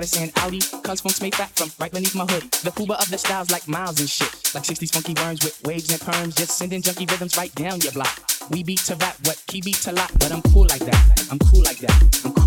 smartest and Audi. Cuz funk made fat from right beneath my hood. The Cuba of the styles like miles and shit. Like 60s funky worms with waves and perms. Just sending junky rhythms right down your block. We beat to rap, what key beat to lock. But I'm cool like that. I'm cool like that. I'm cool